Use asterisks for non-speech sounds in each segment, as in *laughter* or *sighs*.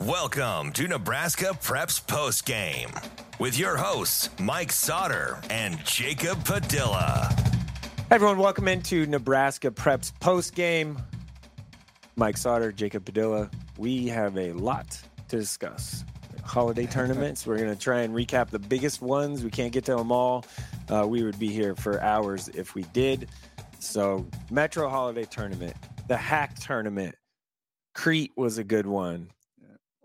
Welcome to Nebraska Preps Post Game with your hosts, Mike Sautter and Jacob Padilla. Hey everyone, welcome into Nebraska Preps Post Game. Mike Sautter, Jacob Padilla. We have a lot to discuss. Holiday tournaments. We're going to try and recap the biggest ones. We can't get to them all. Uh, we would be here for hours if we did. So, Metro Holiday Tournament, the HAC Tournament, Crete was a good one.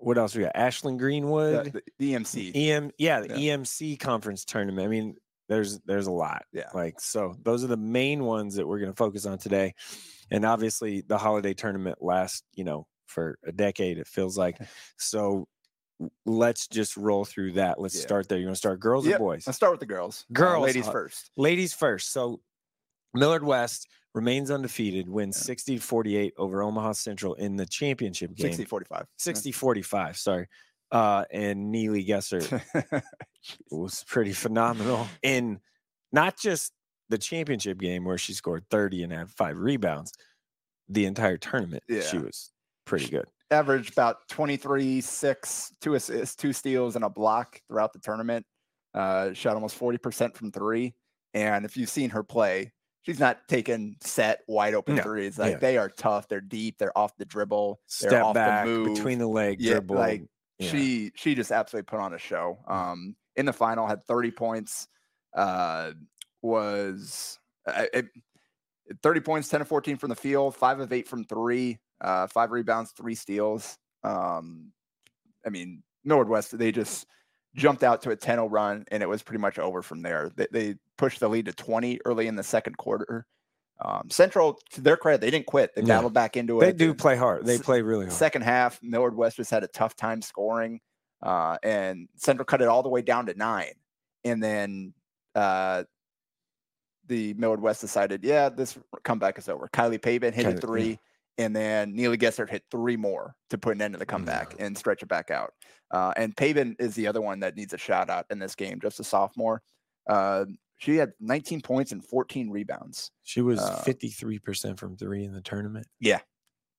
What else we got? Ashland Greenwood, the, the EMC. EM, yeah, the Yeah. EMC conference tournament. I mean, there's there's a lot. Yeah. Like so, those are the main ones that we're going to focus on today, and obviously the holiday tournament lasts, you know, for a decade. It feels like. *laughs* So, let's just roll through that. Let's Yeah. start there. You want to start girls Yep, or boys? Let's start with the girls. Uh, Girls, ladies uh, first. Ladies first. So Millard West remains undefeated, wins Yeah. 60 48 over Omaha Central in the championship game. 60 45. 60 45, sorry. Uh, and Neely Gessert *laughs* was pretty phenomenal in not just the championship game where she scored 30 and had five rebounds, the entire tournament. She was pretty good. Averaged about 23, 6, two assists, two steals, and a block throughout the tournament. Uh, shot almost 40% from three. And if you've seen her play, she's not taking set wide open No, threes. Like yeah. they are tough. They're deep. They're off the dribble. they're Step off back the move. between the leg Yeah, dribble. like, yeah. she she just absolutely put on a show. Um, in the final, had 30 points. Uh, was uh, it, 30 points, 10 of 14 from the field, five of eight from three, uh, five rebounds, three steals. Um, I mean, Millard West, they just jumped out to a 10 0 run, and it was pretty much over from there. They, they pushed the lead to 20 early in the second quarter. Um, Central, to their credit, they didn't quit. They Yeah. battled back into it. they do play hard. They play really hard. Second half, Millard West just had a tough time scoring, uh, and Central cut it all the way down to nine. And then uh, the Millard West decided, yeah, this comeback is over. Kylie Pavin hit Kylie- a yeah. And then Neely Gessert hit three more to put an end to the comeback and stretch it back out. Uh, and Pavin is the other one that needs a shout out in this game, just a sophomore. Uh, she had 19 points and 14 rebounds. She was uh, 53% from three in the tournament. Yeah,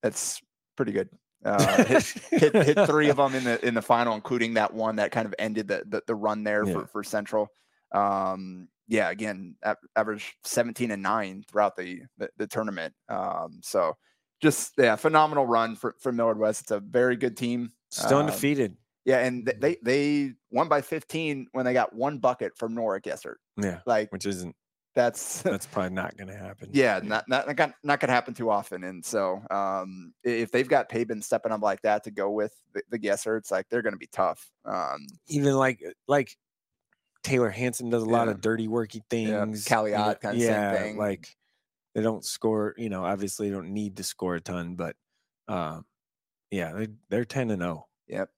that's pretty good. Uh, hit, hit hit *laughs* three of them in the in the final, including that one that kind of ended the the, the run there Yeah. for, for Central. Um, yeah, again, a- average 17 and nine throughout the the, the tournament. Um, so just yeah, phenomenal run for for Millard West. It's a very good team. Still Um, undefeated. Yeah, and th- they they won by 15 when they got one bucket from Nora Gessert. Yeah. Like Which isn't, that's *laughs* that's probably not going to happen. *laughs* yeah, not not not, gon- not gonna happen too often. And so, um, if they've got Pabin stepping up like that to go with the, the Gessert, it's like they're gonna be tough. Um, even like like Taylor Hanson does a lot of dirty worky things. Callie you know, Ott kinda same yeah, thing. Like they don't score, you know, obviously they don't need to score a ton, but um yeah, they they're 10 and oh. 0. yep.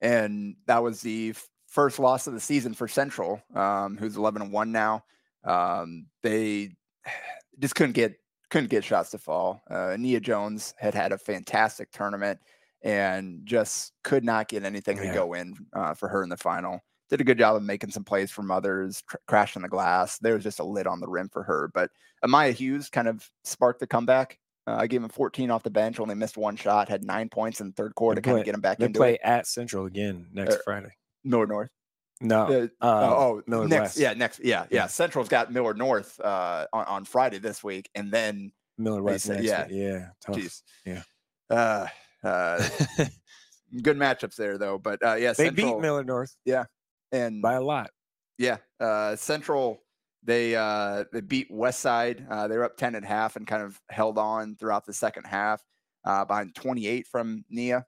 And that was the f- first loss of the season for Central, um, who's 11 and one now. Um, they *sighs* just couldn't get couldn't get shots to fall. Uh, Nia Jones had had a fantastic tournament and just could not get anything Yeah. to go in uh, for her in the final. Did a good job of making some plays from others, tr- crashing the glass. There was just a lid on the rim for her. But Amaya Hughes kind of sparked the comeback. Uh, I gave him 14 off the bench, only missed one shot, had nine points in the third quarter They to kind of get him back They into play it. at Central again next Uh, Friday. North North. No. Uh, uh, oh, Millard next, West. yeah, next, yeah, yeah, Yeah. Central's got Millard North uh, on, on Friday this week, and then, Millard they West said- next yeah. week. Yeah. Tough. geez, Yeah. uh, uh, *laughs* good matchups there though. But uh, yeah, They Central, beat Millard North and by a lot. yeah, uh, Central they uh, they beat West Side. Uh, they were up ten at half and kind of held on throughout the second half, uh, behind twenty eight from Nia.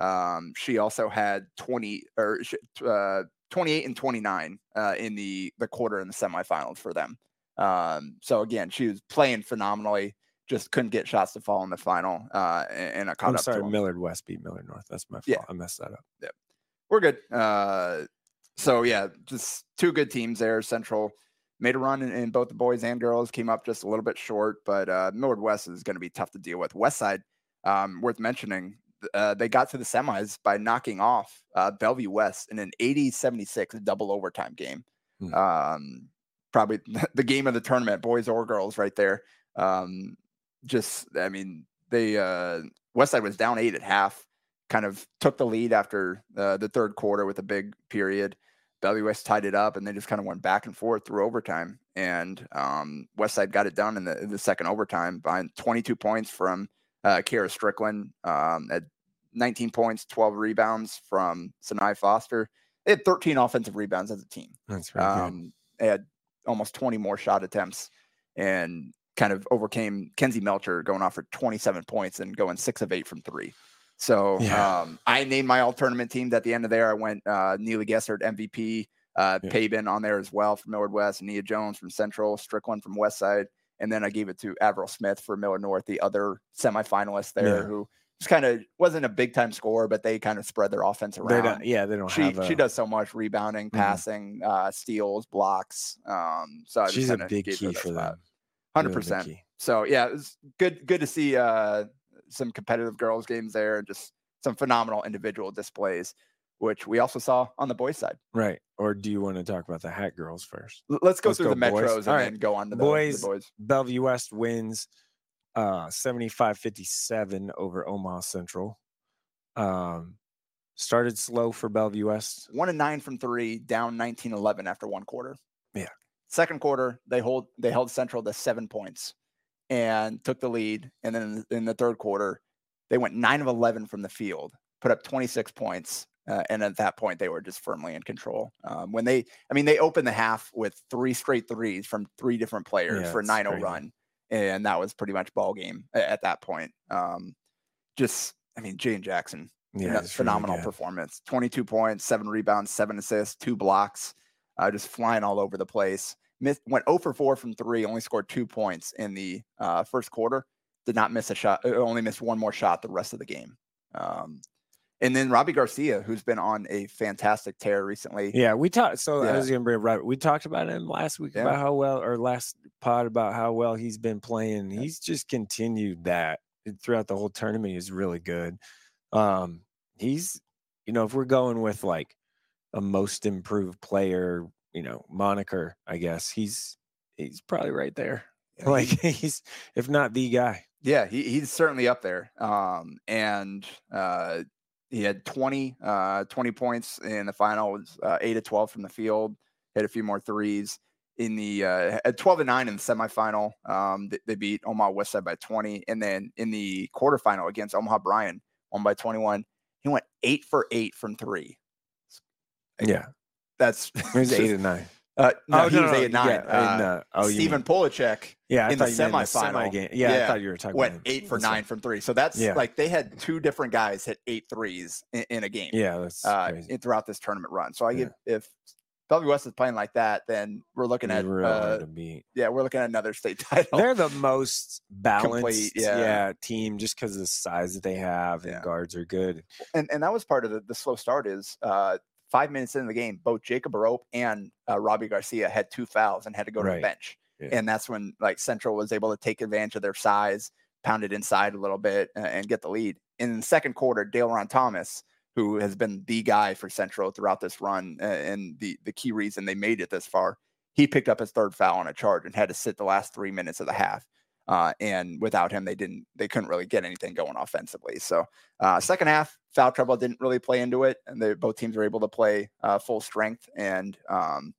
Um, she also had twenty or uh, twenty eight and twenty nine uh, in the the quarter and the semifinals for them. Um, so again, she was playing phenomenally. Just couldn't get shots to fall in the final, uh, and, and I caught I'm up sorry, Millard West beat Millard North. That's my fault. Yeah. I messed that up. Yeah, we're good. Uh, so yeah, just two good teams there. Central made a run in, in both the boys and girls. Came up just a little bit short, but uh, Millard West is going to be tough to deal with. West Side, um, worth mentioning, uh, they got to the semis by knocking off uh, Bellevue West in an 80-76 double overtime game. Hmm. Um, probably *laughs* the game of the tournament, boys or girls, right there. Um, just, I mean, they uh, West Side was down eight at half kind of took the lead after uh, the third quarter with a big period. Bellevue West tied it up, and they just kind of went back and forth through overtime. And um, Westside got it done in the, in the second overtime behind 22 points from uh, Kara Strickland um, at 19 points, 12 rebounds from Sinai Foster. They had 13 offensive rebounds as a team. That's good. Um, they had almost 20 more shot attempts and kind of overcame Kenzie Melcher going off for 27 points and going six of eight from three. So Yeah. um, I named my all tournament teams at the end of there. I went uh, Neely Gessert, MVP, uh, Yeah. Pabin on there as well from Millard West, Nia Jones from Central, Strickland from West Side. And then I gave it to Averill Smith for Millard North, the other semifinalist there, Yeah. who just kind of wasn't a big time scorer, but they kind of spread their offense They around don't, yeah, they don't she have a, she does so much rebounding, Mhm. passing, uh, steals, blocks. Um, so I just She's a big key for them. Hundred percent. So yeah, it was good good to see uh, some competitive girls games there and just some phenomenal individual displays, which we also saw on the boys side. Right. Or do you want to talk about the Hat Girls first? L- let's go Let's through go the boys. metros and right. then go on to the Boys. The boys. Bellevue West wins uh 75-57 over Omaha Central. Um started slow for Bellevue West. One and nine from three, down 19-11 after one quarter. Yeah. Second quarter, they hold they held Central to seven points and took the lead. And then in the, third quarter, they went nine of 11 from the field, put up 26 points. Uh, and at that point, they were just firmly in control. Um, when they, I mean, they opened the half with three straight threes from three different players Yeah, for a 9 0 run. And that was pretty much ball game at that point. Um, just, I mean, Jane Jackson, Yeah, really phenomenal good. performance 22 points, seven rebounds, seven assists, two blocks, uh, just flying all over the place. Missed, went 0 for 4 from three, only scored two points in the uh, first quarter. Did not miss a shot, uh, only missed one more shot the rest of the game. Um, and then Robbie Garcia, who's been on a fantastic tear recently. Yeah, we talked. So I was gonna bring right. We talked about him last week Yeah. about how well, or last pod about how well he's been playing. He's just continued that throughout the whole tournament. He's really good. Um, he's, you know, if we're going with like a most improved player, you know, moniker, I guess he's he's probably right there. *laughs* Yeah, Like he- he's, if not the guy. Yeah, he, he's certainly up there. Um, and uh, he had 20, uh, 20 points in the final, was uh, 8 to 12 from the field, hit a few more threes. In the uh, at 12 and 9 in the semifinal, um, they, they beat Omaha Westside by 20. And then in the quarterfinal against Omaha Bryan, won by 21, he went 8 for 8 from three. Yeah, That's *laughs* *laughs* he eight and nine. Uh, no, Oh, he no, was no, 8 and 9. yeah, uh, uh, oh, Stephen Polachek Yeah, I in the semifinal, semi game. Yeah, yeah, I thought you were talking went about eight for nine from three. So that's Yeah. like they had two different guys hit eight threes in, in a game Yeah, that's uh, crazy. in- throughout this tournament run. So I give if Bellevue West is playing like that, then we're looking at real hard uh, to beat. yeah, we're looking at another state *laughs* title. They're the most balanced yeah. yeah. team just because of the size that they have and Yeah. guards are good. and and that was part of the, the slow start is uh, five minutes into the game, both Jacob Barope and uh, Robbie Garcia had two fouls and had to go to the bench. Yeah. And that's when like Central was able to take advantage of their size, pound it inside a little bit, uh, and get the lead. In the second quarter, Dale Ron Thomas, who has been the guy for Central throughout this run uh, and the the key reason they made it this far, he picked up his third foul on a charge and had to sit the last three minutes of the half. Uh, and without him, they didn't they couldn't really get anything going offensively. So uh, second half, foul trouble didn't really play into it, and they, both teams were able to play uh, full strength. And um,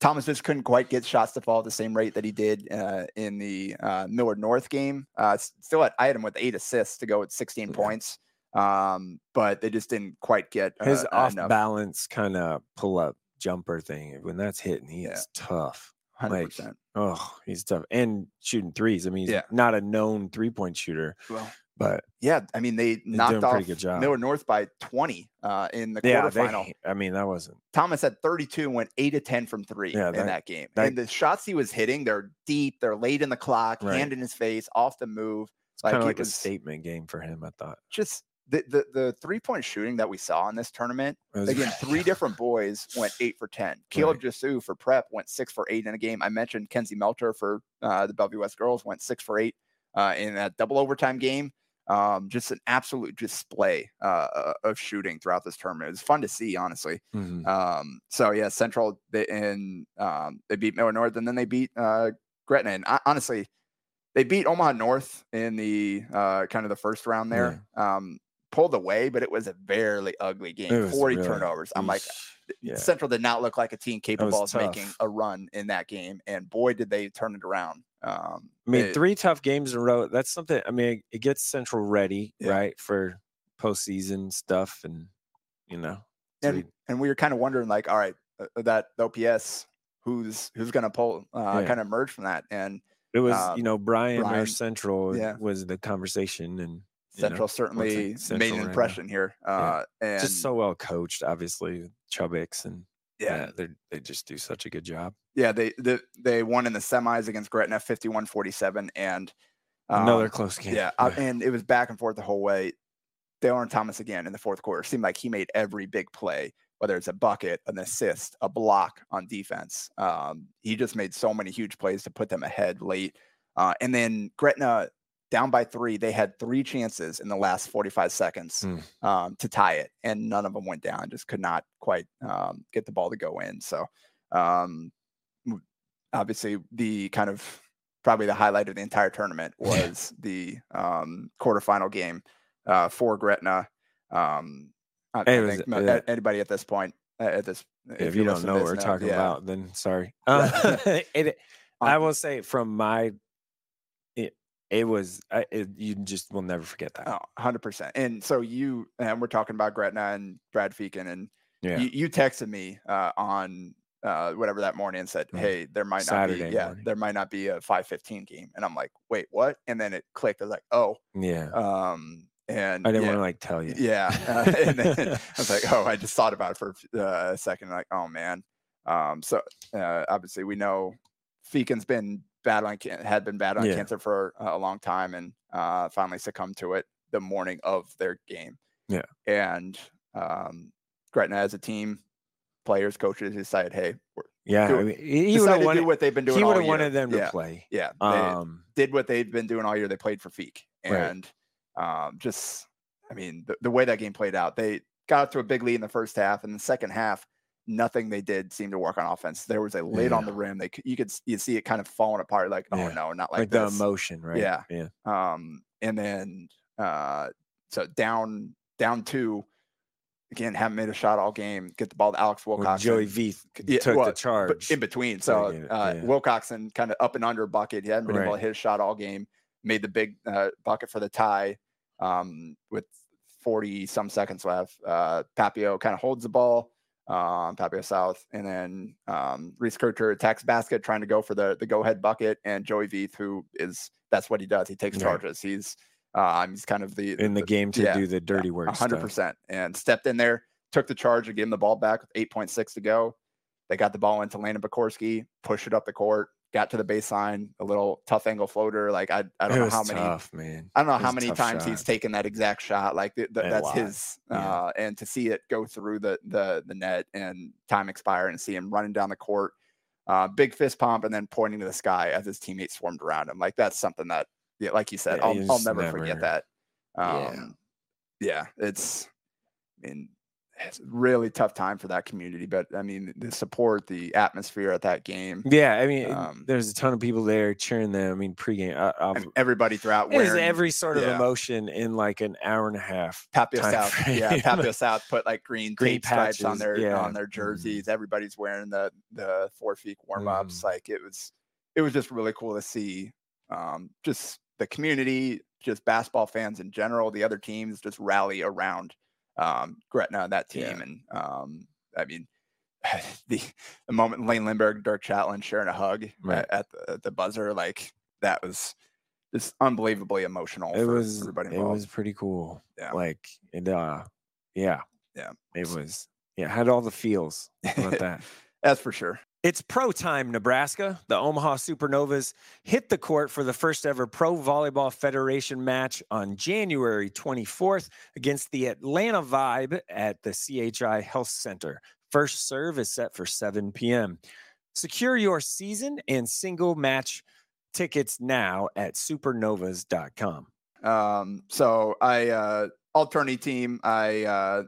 Thomas just couldn't quite get shots to fall at the same rate that he did uh, in the uh, Millard North game. Uh, still, at, I had him with eight assists to go at 16 Yeah. points. Um, but they just didn't quite get His off enough. balance kind of pull up jumper thing. When that's hitting, he Yeah. is tough. 100%. Like, oh, he's tough. And shooting threes. I mean, he's Yeah. not a known three point shooter, well, but yeah, I mean they knocked off pretty good job. Millard North by 20 uh, in the yeah, they, quarterfinal. I mean, that wasn't. Thomas had 32 and went 8 to 10 from three Yeah, in that- that game. that- and the shots he was hitting, they're deep, they're late in the clock, Right. hand in his face, off the move. It's kind of like a statement game for him. I thought. Just the, the the three point shooting that we saw in this tournament. Again, *laughs* three different boys went eight for 10. Caleb Jasu for prep went six for eight in a game. I mentioned Kenzie Melcher for uh, the Bellevue West girls went six for eight uh, in that double overtime game. Um, just an absolute display uh, of shooting throughout this tournament. It was fun to see, honestly. Mhm. Um, so yeah, Central they and um, they beat Millard North, and then they beat uh, Gretna. And I, honestly, they beat Omaha North in the uh, kind of the first round there. Um, pulled away, but it was a very ugly game. It was Forty really- turnovers. I'm like, yeah. Central did not look like a team capable of making a run in that game, and boy, did they turn it around. Um, I mean, it- three tough games in a row. That's something. I mean, it gets Central ready, Yeah. right, for postseason stuff, and you know, and we- and we were kind of wondering, like, all right, uh, that OPS, who's who's going to pull, uh, Yeah. kind of emerge from that, and it was uh, you know Brian, Brian, or Central was the conversation, and you know, Central certainly Central made an impression here. Uh, and just so well coached, obviously Chubbix and yeah, yeah, they they just do such a good job. yeah, they, they they won in the semis against Gretna, 51-47, and Another um, close game. Yeah, uh, and it was back and forth the whole way. Dalen Thomas again in the fourth quarter seemed like he made every big play, whether it's a bucket, an assist, a block on defense. Um, he just made so many huge plays to put them ahead late. Uh, and then Gretna down by three, they had three chances in the last 45 seconds Mm. um, to tie it, and none of them went down. Just could not quite um, get the ball to go in. So um, obviously the kind of probably the highlight of the entire tournament *laughs* was the um, quarterfinal game uh, for Gretna. Um, I, It I was- think yeah. anybody at this point, at this, if, you don't know what we're talking yeah. about, then sorry. Uh, *laughs* *laughs* it, I will say from my, it was I, it, you just will never forget that. Oh, 100%. And so you, and we're talking about Gretna and Brad Feakin, and yeah, you, you texted me uh, on uh, whatever that morning and said, Mhm. "Hey, there might not Saturday be, yeah, morning. there might not be a 5:15 game." And I'm like, "Wait, what?" And then it clicked. I was like, "Oh," yeah. um, and I didn't yeah, want to like tell you. yeah. *laughs* Uh, *laughs* and then I was like, "Oh," I just thought about it for uh, a second. Like, "Oh man." Um, so uh, obviously, we know Feakin's been battling, can- had been battling Yeah. cancer for a long time, and uh, finally succumbed to it the morning of their game. Yeah. And um, Gretna as a team, players, coaches decided, hey, we're, yeah. do I mean, he would have wanted. do what they've been doing. He would have wanted them to yeah. play. Yeah, they Um, did what they've been doing all year. They played for Feek, Right. and um, just, I mean, the, the way that game played out, they got up to a big lead in the first half, and the second half, nothing they did seemed to work on offense. There was a lid on the rim. They could, you could you see it kind of falling apart. Like, oh Yeah. no, not like, like, the emotion, right? Yeah. yeah. Um, and then uh, so down down two. Again, haven't made a shot all game. Get the ball to Alex When Wilcox. Joey V Yeah, took well, the charge. in between. So uh, yeah. Wilcoxon kind of up and under bucket. He hadn't been able to hit a shot all game. Made the big uh, bucket for the tie um, with 40 some seconds left. Uh, Papio kind of holds the ball. Um, Papio South, and then um, Reese Kircher attacks basket, trying to go for the the go ahead bucket, and Joey Veith, who is that's what he does. He takes Right. charges. He's uh, he's kind of the in the game to yeah, do the dirty work. hundred percent, and stepped in there, took the charge, and gave him the ball back with eight point six to go. They got the ball into Landon Bakorski, pushed it up the court, got to the baseline, a little tough angle floater. Like I, I don't It know how many, tough, man. I don't know how many times he's taken that exact shot. Like th- th- that's his, yeah. uh, and to see it go through the the the net and time expire and see him running down the court, uh, big fist pump, and then pointing to the sky as his teammates swarmed around him. Like that's something that, yeah, like you said, I'll, I'll never, never- forget that. Yeah. Um, yeah, it's, I mean, really tough time for that community, but I mean, the support, the atmosphere at that game, Yeah, I mean, Um, there's a ton of people there cheering them. I mean, pregame. I, and everybody throughout it wearing every sort of yeah. emotion in like an hour and a half. Papio South, yeah, *laughs* frame. Papio South put like green, Green tape stripes on their yeah. on their Mhm. jerseys. Everybody's wearing the the four feet warm ups. Mhm. Like it was, it was just really cool to see. Um, just the community, just basketball fans in general, the other teams just rally around um, Gretna and that team. Yeah. And um, I mean, *laughs* the the moment Lane Lindbergh, Dirk Chatelain sharing a hug Right. at, at the, at the buzzer, like that was just unbelievably emotional. it for was everybody involved. it was pretty cool. Yeah. Like and uh yeah. Yeah. It was yeah, had all the feels about *laughs* that. That's for sure. It's pro time, Nebraska. The Omaha Supernovas hit the court for the first ever Pro Volleyball Federation match on January 24th against the Atlanta Vibe at the CHI Health Center. First serve is set for 7 p.m. Secure your season and single match tickets now at supernovas.com. Um, so I uh alternate team, I uh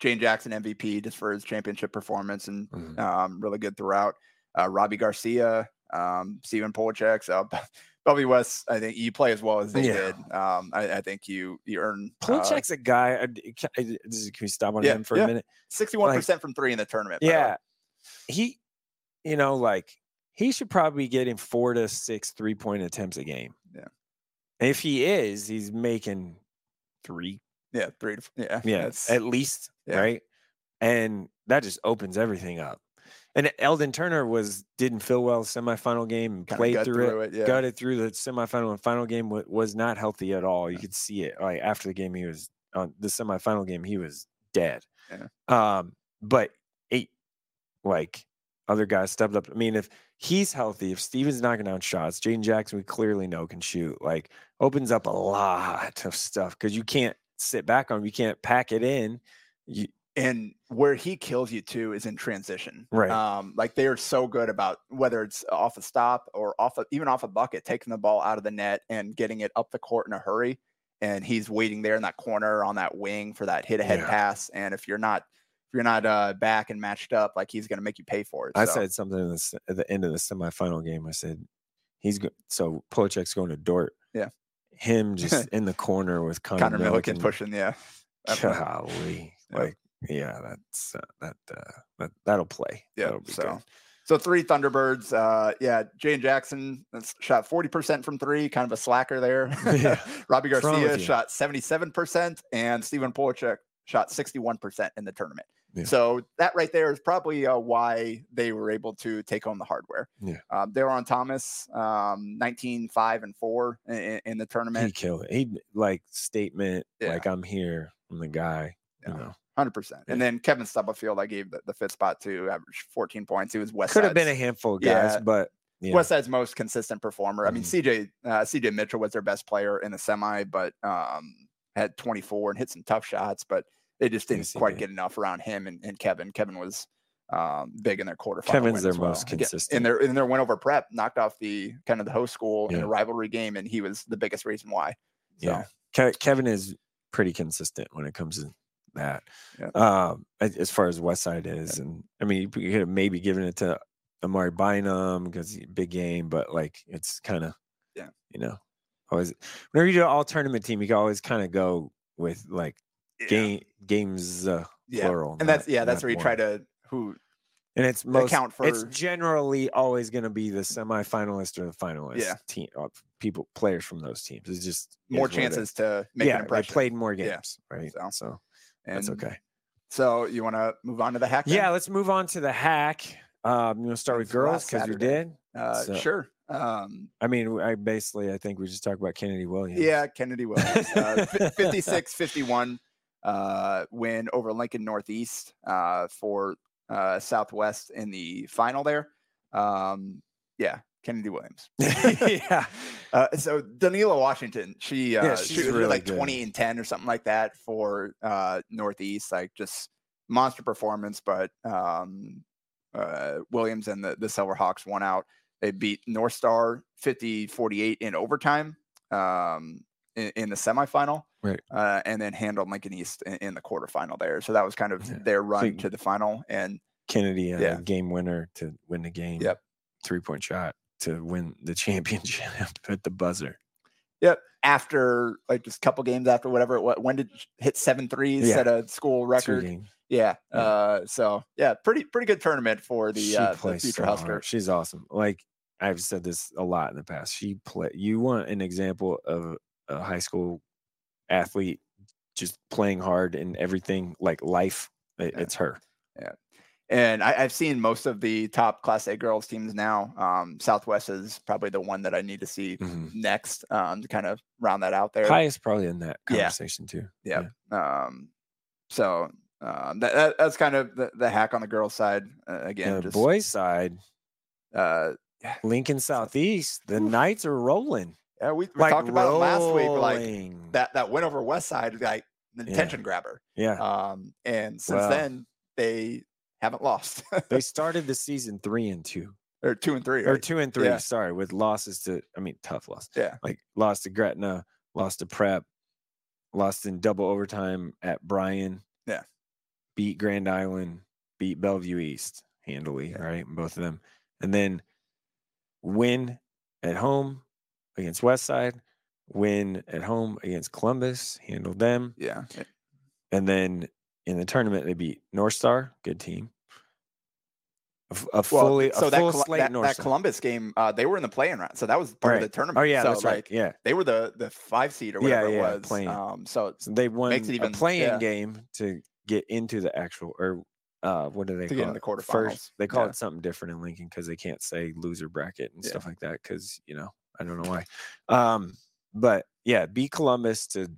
Jane Jackson MVP just for his championship performance and Mhm. um really good throughout. Uh Robbie Garcia, um Steven Polachek. So *laughs* Bobby West, I think you play as well as they Yeah. did. Um I, I think you you earn uh, a guy. uh, d- ca- this is- Can we stop on Yeah, him for yeah. a minute? 61% from three in the tournament. by the way. Yeah. He, you know, like he should probably be getting four to six three point attempts a game. Yeah. If he is, he's making three. Yeah, three to yeah. Yeah. At least. yeah. Right. And that just opens everything up. And Eldon Turner was didn't feel well semifinal game and kinda played gut through, it. it. Yeah. Got it through the semifinal and final game wa- was not healthy at all. You could see it. Like after the game, he was on the semifinal game, he was dead. Yeah. Um, but eight, like other guys stepped up. I mean, if he's healthy, if Steven's knocking down shots, Jaden Jackson, we clearly know can shoot, like opens up a lot of stuff because you can't sit back on, you can't pack it in. You, and where he kills you too is in transition. Right. Um, like they are so good about whether it's off a stop or off a, even off a bucket, taking the ball out of the net and getting it up the court in a hurry. And he's waiting there in that corner on that wing for that hit ahead Yeah. pass. And if you're not if you're not uh, back and matched up, like he's going to make you pay for it. I So, said something in the, at the end of the semifinal game. I said, he's go- so Polachek's going to Dordt. Yeah. Him *laughs* just in the corner with Connor, Connor Milliken Milliken. pushing, yeah. Golly. Yeah. Like, yeah, that's uh, that, uh, that that'll play. Yeah. So, good. so three Thunderbirds. Uh, yeah, Jane Jackson shot forty percent from three, kind of a slacker there. *laughs* Yeah. *laughs* Robbie What's wrong with Garcia shot seventy-seven percent, and Stephen Polachek shot sixty-one percent in the tournament. Yeah. So that right there is probably uh, why they were able to take home the hardware. Yeah. Um, they were on Thomas, um, 19, 5, and 4 in, in the He killed it. He like statement Yeah. like I'm here. I'm the guy. Yeah. You know, Hundred percent, and then Kevin Stubblefield, I gave the, the fifth spot to, average fourteen points. He was West. could have been a Side's- handful of guys, but yeah. West Side's most consistent performer. I mean, Mhm. CJ uh, CJ Mitchell was their best player in the semi, but um, had 24 and hit some tough shots, but they just didn't quite get enough around him and, and Kevin. Kevin was um, big in their quarterfinal. Kevin's their well. most consistent. in their in their win over Prep, knocked off the kind of the host school in Yeah. a rivalry game, and he was the biggest reason why. So, Yeah. Ke- Kevin is pretty consistent when it comes to that. Yeah. Um, as far as West Side is, and I mean, you could have maybe given it to Amari Bynum because big game, but like it's kind of, Yeah. you know, always whenever you do an all tournament team, you can always kind of go with like yeah. game games uh, Yeah. plural, and that's not- yeah, that's where you try to who and it's most account for it's generally always going to be the semifinalist or the finalist Yeah. team uh, people players from those teams. It's just more what it is. chances to make yeah, an they played more Yeah. games, right? So, So, and that's okay. So you want to move on to the HAC? then? Yeah, let's move on to the HAC. Um, you want to start with girls because you did. Uh, So- sure. Um, I mean, I basically I think we just talked about Kennedy Williams. Yeah, Kennedy Williams. Uh, *laughs* 56 51 uh, win over Lincoln Northeast uh, for uh, Southwest in the final there. Um, yeah, Kennedy Williams. *laughs* yeah. Uh, so Danila Washington, she uh, Yeah, she was really like good. 20 and 10 or something like that for uh, Northeast, like just monster performance. But um, uh, Williams and the, the Silverhawks won out. They beat North Star 50 48 in overtime um, in, in the semifinal. Right. Uh, and then handled Lincoln East in, in the quarterfinal there. So that was kind of Yeah. their run Think- to the final. And Kennedy, a Yeah. game winner to win the game. Yep. Three point shot to win the *laughs* championship at the buzzer. Yep. After like just a couple games after whatever, what when did hit seven threes, Yeah. set a school record? Yeah. Yeah. Uh, so yeah, pretty pretty good tournament for the uh, the future so Husker. She's awesome. Like I've said this a lot in the past. She play. You want an example of a high school athlete just playing hard and everything like life. It, Yeah. It's her. Yeah. And I, I've seen most of the top Class A girls teams now. Um, Southwest is probably the one that I need to see Mhm. next um, to kind of round that out there. Highest probably in that Yeah. conversation too. Yeah. Um, so um, that, that that's kind of the, the HAC on the girls' side. Uh, again, the just, boys side, Uh, Lincoln Southeast, the Knights are rolling. Yeah, we, we like talked about it last week. Like that that win over West Side, like the Yeah. attention grabber. Yeah. Um, and since Well. then they haven't lost. *laughs* they started the season three and two. or two and three. Or two and three, Yeah. sorry, with losses to I mean tough loss. Yeah. Like lost to Gretna, lost to Prep, lost in double overtime at Bryan. Yeah. Beat Grand Island, beat Bellevue East handily, Yeah. right? Both of them. And then win at home against Westside, win at home against Columbus, handled them. Yeah. And then in the tournament, they beat North Star, good team. A, a Well, fully, so a that, Col- that, North that Columbus game, uh, they were in the playing round, so that was part of the tournament. Oh yeah, so, that's like, right. Yeah, They were the the five seed or whatever yeah, it was. playing. Um, so so they won Makes it even- a playing yeah. game to get into the actual or uh, what do they To call get in it? the quarterfinals. First, they call Yeah. it something different in Lincoln because they can't say loser bracket and Yeah. stuff like that because you know I don't know why. Um, but yeah, beat Columbus to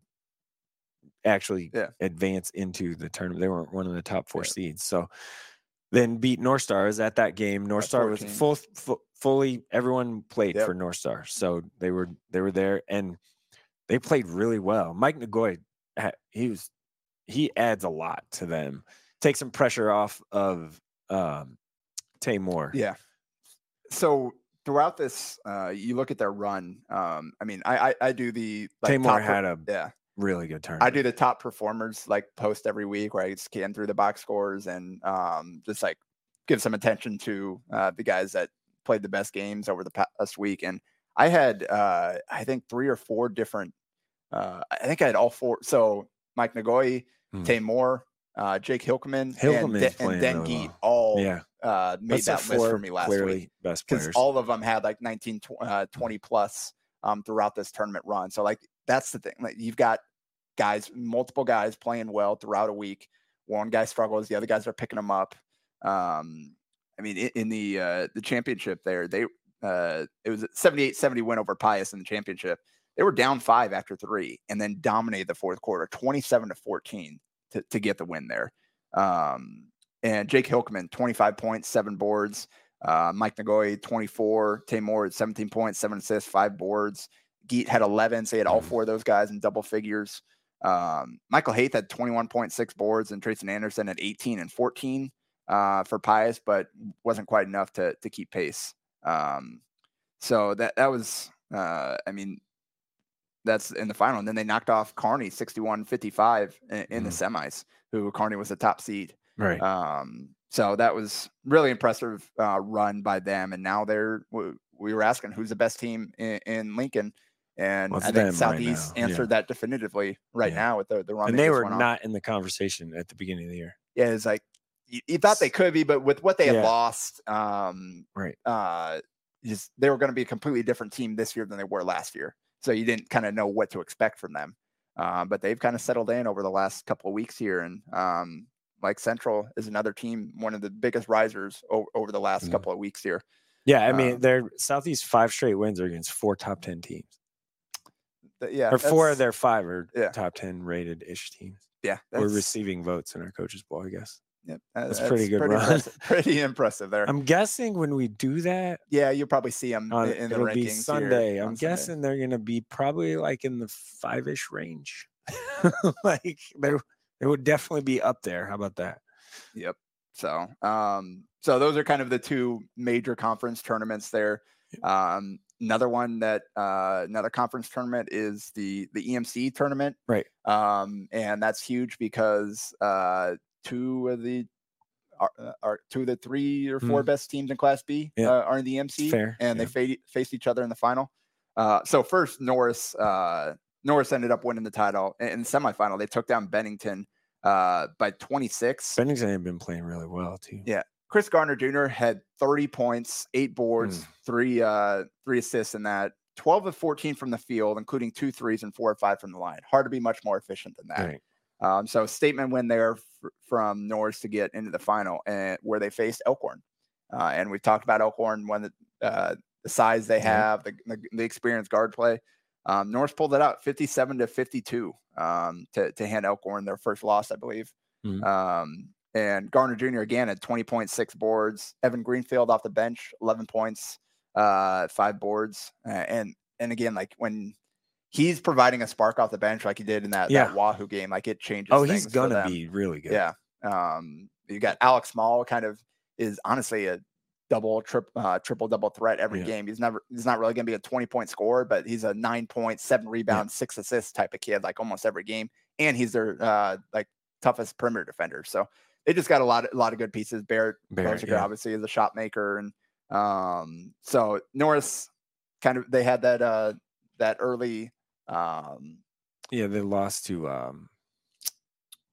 actually Yeah. advance into the tournament. They weren't one of the top four Yeah. seeds, so then beat North Star. I was at that game. North At Star was 14. full, fully. Everyone played Yep. for North Star, so they were they were there and they played really well. Mike Nagoy, he was he adds a lot to them. Take some pressure off of um, Tay Moore. yeah. So throughout this, uh, you look at their run. Um, I mean, I I, I do the like, Tay Moore top per- had a yeah. really good turn. I do the top performers like post every week where I scan through the box scores and um, just like give some attention to uh, the guys that played the best games over the past week. And I had uh, I think three or four different. Uh, I think I had all four. So Mike Nagoy. Tay Moore, uh, Jake Hilkeman, Hilkeman's and, De- and really Geet well. all Yeah, uh, made That's that list for me last week. best because all of them had like 19 uh, 20 plus um, throughout this tournament run. So like that's the thing like you've got guys multiple guys playing well throughout a week. One guy struggles the other guys are picking them up. Um, i mean in, in the uh, the championship there they uh, it was a 78 70 win over Pius in the championship. They were down five after three and then dominated the fourth quarter 27 to 14 to, to get the win there. Um, and Jake Hilkeman, 25 points, seven boards. Uh, Mike Nagoy, 24. Tay Moore at 17 points, seven assists, five boards. Geet had 11. So he had all Mhm. four of those guys in double figures. Um, Michael Haith had 21.6 boards, and Trayson Anderson at 18 and 14 uh, for Pius, but wasn't quite enough to to keep pace. Um, so that that was, uh, I mean, that's in the final. And then they knocked off Kearney 61 55 in, in the semis, who Kearney was the top seed. Right. Um, so that was really impressive uh, run by them. And now they're we, we were asking who's the best team in, in Lincoln, and Well, I think right Southeast yeah. answered that definitively right Yeah. now with the the run. and they just were went on. not in the conversation at the beginning of the year. Yeah, it's like you, you thought they could be, but with what they had lost, um, Right. uh, just they were going to be a completely different team this year than they were last year. So you didn't kind of know what to expect from them. Uh, but they've kind of settled in over the last couple of weeks here, and um, like Central is another team, one of the biggest risers o- over the last Mhm. couple of weeks here. Yeah, I mean, Um, their Southeast five straight wins are against four top ten teams, Th- yeah, or four of their five are yeah. top ten rated ish teams. yeah, We're receiving votes in our coaches ball, I guess. yep, uh, that's pretty good Pretty run. impressive, pretty impressive there. I'm guessing when we do that yeah, you'll probably see them on in the it'll rankings be Sunday. I'm Sunday. guessing they're gonna be probably like in the five ish range. *laughs* like they they would definitely be up there. How about that? Yep. So, um, so those are kind of the two major conference tournaments there. Um, another one that uh, another conference tournament is the the EMC tournament, Right. Um, and that's huge because uh, two of the are, uh, are two of the three or four Mhm. best teams in Class B Yeah. uh, are in the EMC, Fair, and yeah. they fa- faced each other in the final. Uh, so first, Norris uh, Norris ended up winning the title in, the semifinal. They took down Bennington uh, by 26. Bennington had been playing really well too. Yeah. Chris Garner Jr. had 30 points, eight boards, Mm. three uh three assists in that. 12 of 14 from the field, including two threes and four or five from the line. Hard to be much more efficient than that. Right. Um, so statement win there f- from Norris to get into the final, and where they faced Elkhorn. Uh, and we've talked about Elkhorn when the uh, the size they Mhm. have, the, the the experience guard play. Um, Norris pulled it out, 57 to 52, um, to to hand Elkhorn their first loss, I believe. Mhm. Um, and Garner Jr. again had 20.6 boards. Evan Greenfield off the bench, 11 points, uh, five boards, uh, and and again like when he's providing a spark off the bench like he did in that, Yeah. that Wahoo game, like it changes. Oh, he's gonna be really good. Yeah. Um, you got Alex Small, kind of is honestly a double, trip, uh, triple double threat every Yeah. game. He's never, he's not really going to be a 20 point scorer, but he's a nine point, seven rebounds, six assists type of kid, like almost every game. And he's their, uh, like toughest perimeter defender. So they just got a lot, of, a lot of good pieces. Barrett, Barrett, yeah. obviously is a shot maker. And, um, so Norris kind of, they had that, uh, that early, um, Yeah, they lost to um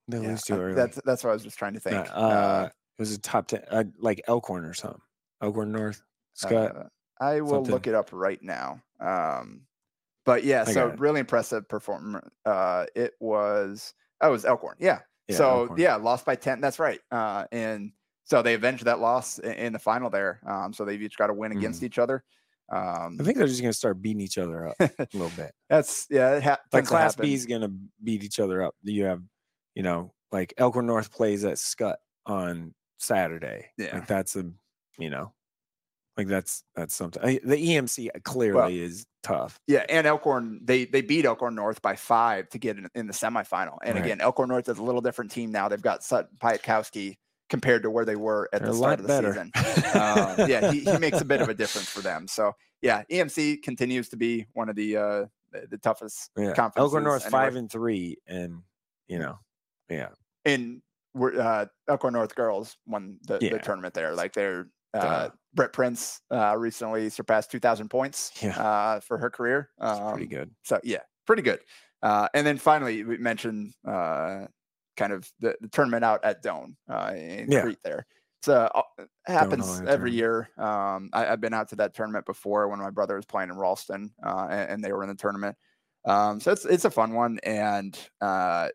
they yeah, lose to uh, early. that's, that's what I was just trying to Uh, think. uh, it was a top ten uh, like Elkhorn or something. Elkhorn North. Skutt. Uh, I will look it up right now. Um, but yeah, I so really impressive performance. Uh, it was oh, it was Elkhorn. Yeah. Yeah, so Elkhorn. yeah, lost by ten. That's right. Uh, and so they avenged that loss in, in the final there. Um, so they've each got to win against each other. Um, I think they're just gonna start beating each other up *laughs* a little bit. that's yeah. It ha- Like Class. B is gonna beat each other up. You have, you know, like Elkhorn North plays at Skutt on Saturday. Yeah. like that's a, you know, like that's that's something. I, the EMC clearly is tough. Yeah, and Elkhorn they they beat Elkhorn North by five to get in, in the semifinal. And Right. again, Elkhorn North is a little different team now. They've got Sutton Pietkowski compared to where they were at They're the start of the better. season. *laughs* Um, yeah, he, he makes a bit of a difference for them. So yeah, EMC continues to be one of the uh the, the toughest Yeah, conferences. Elkhorn North five and three, and you know, yeah, and we're uh Elkhorn North girls won the, Yeah. the tournament there. Like they're uh. Britt Prince uh recently surpassed two thousand points Yeah. uh for her career. Um, pretty good. So yeah, pretty good. Uh, and then finally, we mentioned uh, kind of the, the tournament out at Doane uh, in Yeah. Crete there. So uh, it happens every year. Um, I, I've been out to that tournament before when my brother was playing in Ralston, uh, and, and they were in the tournament. Um, so it's it's a fun one, and uh,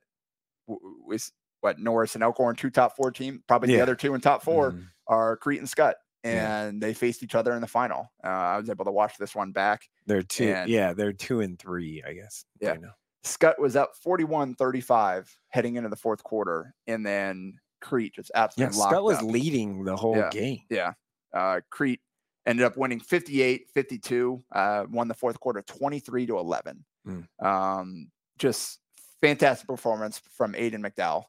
with what Norris and Elkhorn, two top four team, probably the other two in top 4 Mhm. are Crete and Skutt, Yeah. and they faced each other in the final. Uh, I was able to watch this one back. They're two. and- yeah, they're two and three, I guess. Yeah. right. Skutt was up 41 35 heading into the fourth quarter. And then Crete just Yeah, absolutely locked Skutt was up. leading the whole Yeah. game. Yeah. Uh, Crete ended up winning 58 52, uh, won the fourth quarter 23 to 11. Mm. Um, just fantastic performance from Aiden McDowell,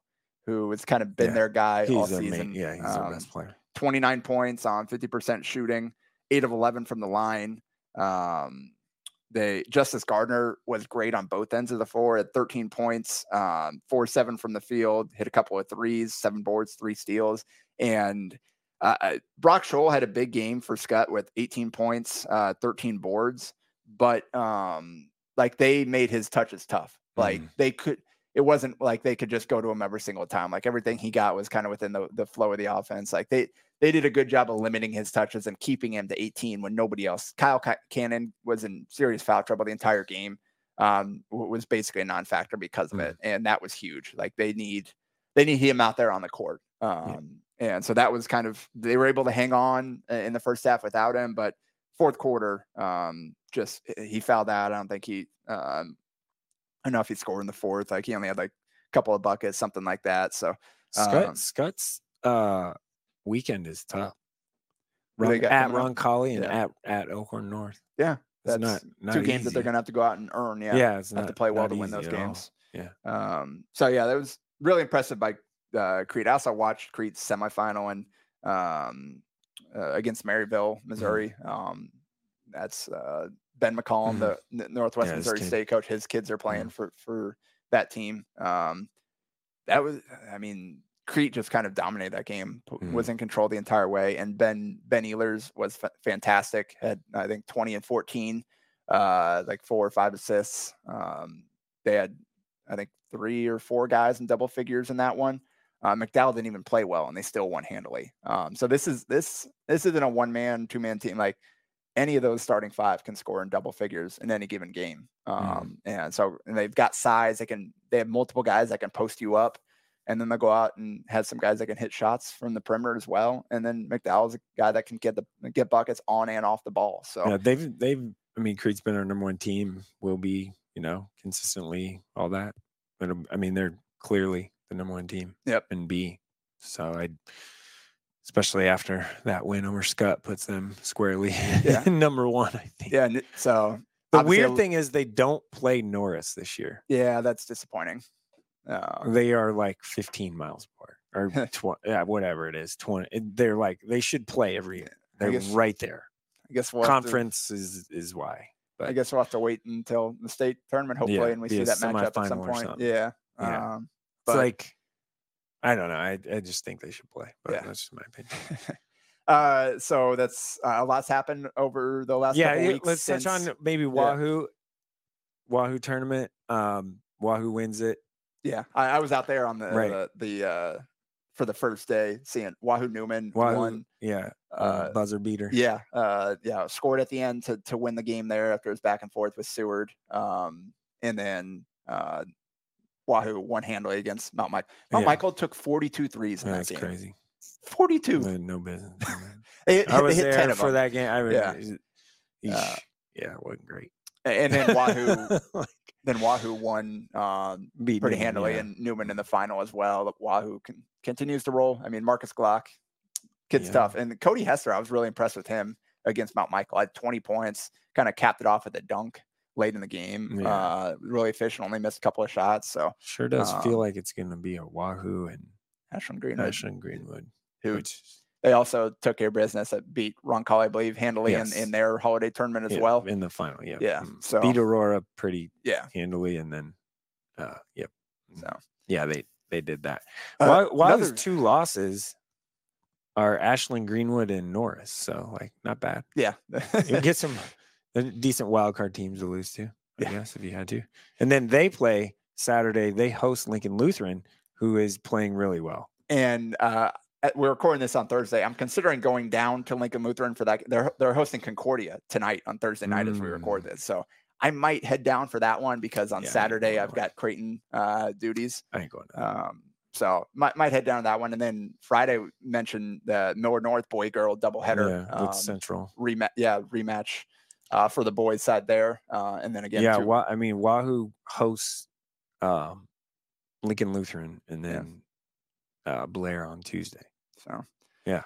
who has kind of been Yeah, their guy all He's a season. main, yeah, he's our Um, best player. 29 points on 50% shooting, eight of 11 from the line. Um, they Justice Gardner was great on both ends of the floor at 13 points, um, four seven from the field, hit a couple of threes, seven boards, three steals, and uh, uh, Brock Scholl had a big game for Skutt with 18 points, uh, 13 boards, but um, like they made his touches tough. Like Mhm. they could, it wasn't like they could just go to him every single time. Like everything he got was kind of within the, the flow of the offense. Like they they did a good job of limiting his touches and keeping him to 18 when nobody else. Kyle Ca- Cannon was in serious foul trouble the entire game. Um, was basically a non-factor because of Mm. it, and that was huge. Like they need they need him out there on the court. Um, and so that was kind of they were able to hang on uh, in the first half without him, but fourth quarter, um, just he fouled out. I don't think he um, I don't know if he scored in the fourth. Like he only had like a couple of buckets, something like that. So Skutt, um, Skutt's uh, weekend is tough. Ron, at? Roncalli and Yeah. at at Elkhorn North. yeah, that's not, not two games that they're going to have to go out and earn. Yeah, Yeah, it's have not to play well to win those easy at all. games. Yeah. Um, so yeah, that was really impressive by uh, Crete. I also watched Crete's semifinal and um, uh, against Maryville, Mm-hmm. Missouri. Um, that's uh, Ben McCollum, Mhm. the Northwest Yeah, Missouri. State coach. His kids are playing Mhm. for for that team. Um, that was, I mean, Crete just kind of dominated that game. Mhm. Was in control the entire way, and Ben Ben Ehlers was fa- fantastic. Had I think twenty and fourteen, uh, like four or five assists. Um, they had I think three or four guys in double figures in that one. Uh, McDowell didn't even play well, and they still won handily. Um, so this is this this isn't a one man, two man team. Like any of those starting five can score in double figures in any given game. Mm-hmm. Um, And so and they've got size. They can they have multiple guys that can post you up, and then they'll go out and have some guys that can hit shots from the perimeter as well. And then McDowell's a guy that can get the get buckets on and off the ball. So Yeah, they've they've. I mean, Crete's been our number one team. Will be, you know, consistently all that. But um, I mean, they're clearly the number one team. Yep. And B. So I, especially after that win over Skutt, puts them squarely Yeah. *laughs* number one. I think. yeah, so The weird thing is they don't play Norris this year. yeah, that's disappointing. Uh, They are like 15 miles apart, or *laughs* tw- yeah, whatever it is. 20. They're like they should play every year. They're guess right there. I guess we'll have to- Conference is is why. I guess we'll have to wait until the state tournament, hopefully, and we see that matchup at some point. Yeah. Yeah. Um, it's but like I don't know. I I just think they should play. But Yeah. that's just my opinion. *laughs* uh, so that's uh, a lot's happened over the last yeah, couple yeah, weeks. let's touch on maybe Wahoo. Wahoo tournament. Um, Wahoo wins it. Yeah, I, I was out there on the Right. the, the uh, for the first day, seeing Wahoo Neumann Wahoo, won. yeah, Uh, buzzer beater. Yeah, uh, yeah, scored at the end to to win the game there after it was back and forth with Seward. Um, and then uh, Wahoo won handily against Mount Michael. Mount Yeah. Michael took 42 threes in that's that game. crazy. 42. I had no business. *laughs* They, I was hit there for that game. I was, Yeah. yeah, Uh, yeah, it wasn't great. And then Wahoo, *laughs* Like, then Wahoo won um, pretty Neumann, handily, yeah. and Neumann in the final as well. Wahoo can, continues to roll. I mean, Marcus Glock, kid Yeah. stuff, and Cody Hester. I was really impressed with him against Mount Michael. I had 20 points, kind of capped it off with a dunk late in the game. Yeah. Uh, really efficient. Only missed a couple of shots. So Sure does um, feel like it's going to be a Wahoo and Ashland Greenwood, Ashland Greenwood. who which they also took care of business that beat Roncalli, I believe, handily Yes. in, in their holiday tournament as yeah, well. in the final. Yeah, Yeah, Mm. so- beat Aurora pretty Yeah. handily, and then uh, yep. So Yeah, they they did that. Uh, Why another- two losses are Ashland Greenwood and Norris. So like not bad. yeah, You get some decent wild card teams to lose to, I Yeah. guess, if you had to. And then they play Saturday. They host Lincoln Lutheran, who is playing really well. and uh, we're recording this on Thursday. I'm considering going down to Lincoln Lutheran for that. They're they're hosting Concordia tonight on Thursday night as we record Mm. this. So I might head down for that one because on Yeah, Saturday I've got Creighton uh, duties. I ain't going. Um, so might might head down to that one, and then Friday mentioned the Millard North boy girl doubleheader. yeah, um, Central. rematch. Yeah, rematch uh, for the boys side there, uh, and then again, yeah, two- Wa- I mean Wahoo hosts um, Lincoln Lutheran and Yeah. then uh, Blair on Tuesday. So Yeah.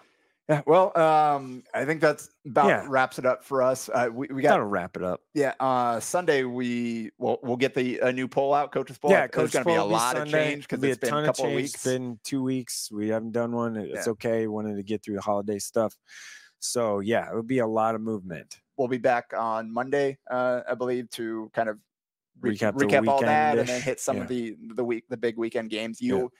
yeah. Well, um, I think that's about Yeah. wraps it up for us. Uh, we we Gotta wrap it up. yeah. Uh, Sunday we will we'll get the a new poll out, coaches poll. yeah, There's going to be a lot of Sunday. change because Be it's been ton a couple of, change. weeks. It's been two weeks. We haven't done one. It's Yeah. okay. Wanted to get through the holiday stuff. So yeah, it would be a lot of movement. We'll be back on Monday, uh, I believe, to kind of re- Recap recap all that, and then hit some Yeah. of the the week the big weekend games. Yeah. You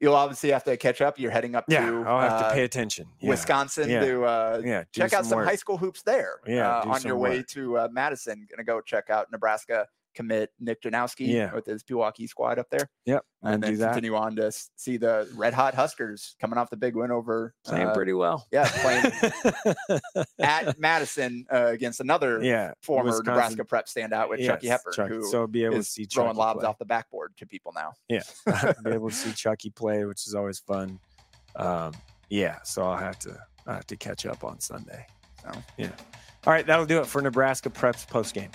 you'll obviously have to catch up. You're heading up Yeah, to I'll have uh, to pay attention. Yeah. Wisconsin Yeah. to uh, Yeah, check out some work. high school hoops there. Yeah, uh, on some your way to uh, Madison, gonna go check out Nebraska commit Nick Janowski Yeah. with his Pewaukee squad up there, Yep, and then do continue on to see the Red Hot Huskers coming off the big win over Playing uh, pretty well. yeah, playing *laughs* at Madison uh, against another yeah, former Wisconsin- Nebraska prep standout with Chucky yes, Hepburn, Chucky. who so be able to see throwing Chucky lobs play. off the backboard to people now. Yeah, *laughs* be able to see Chucky play, which is always fun. Um, yeah, so I'll have to I have to catch up on Sunday. So. yeah. All right, that'll do it for Nebraska Preps post game.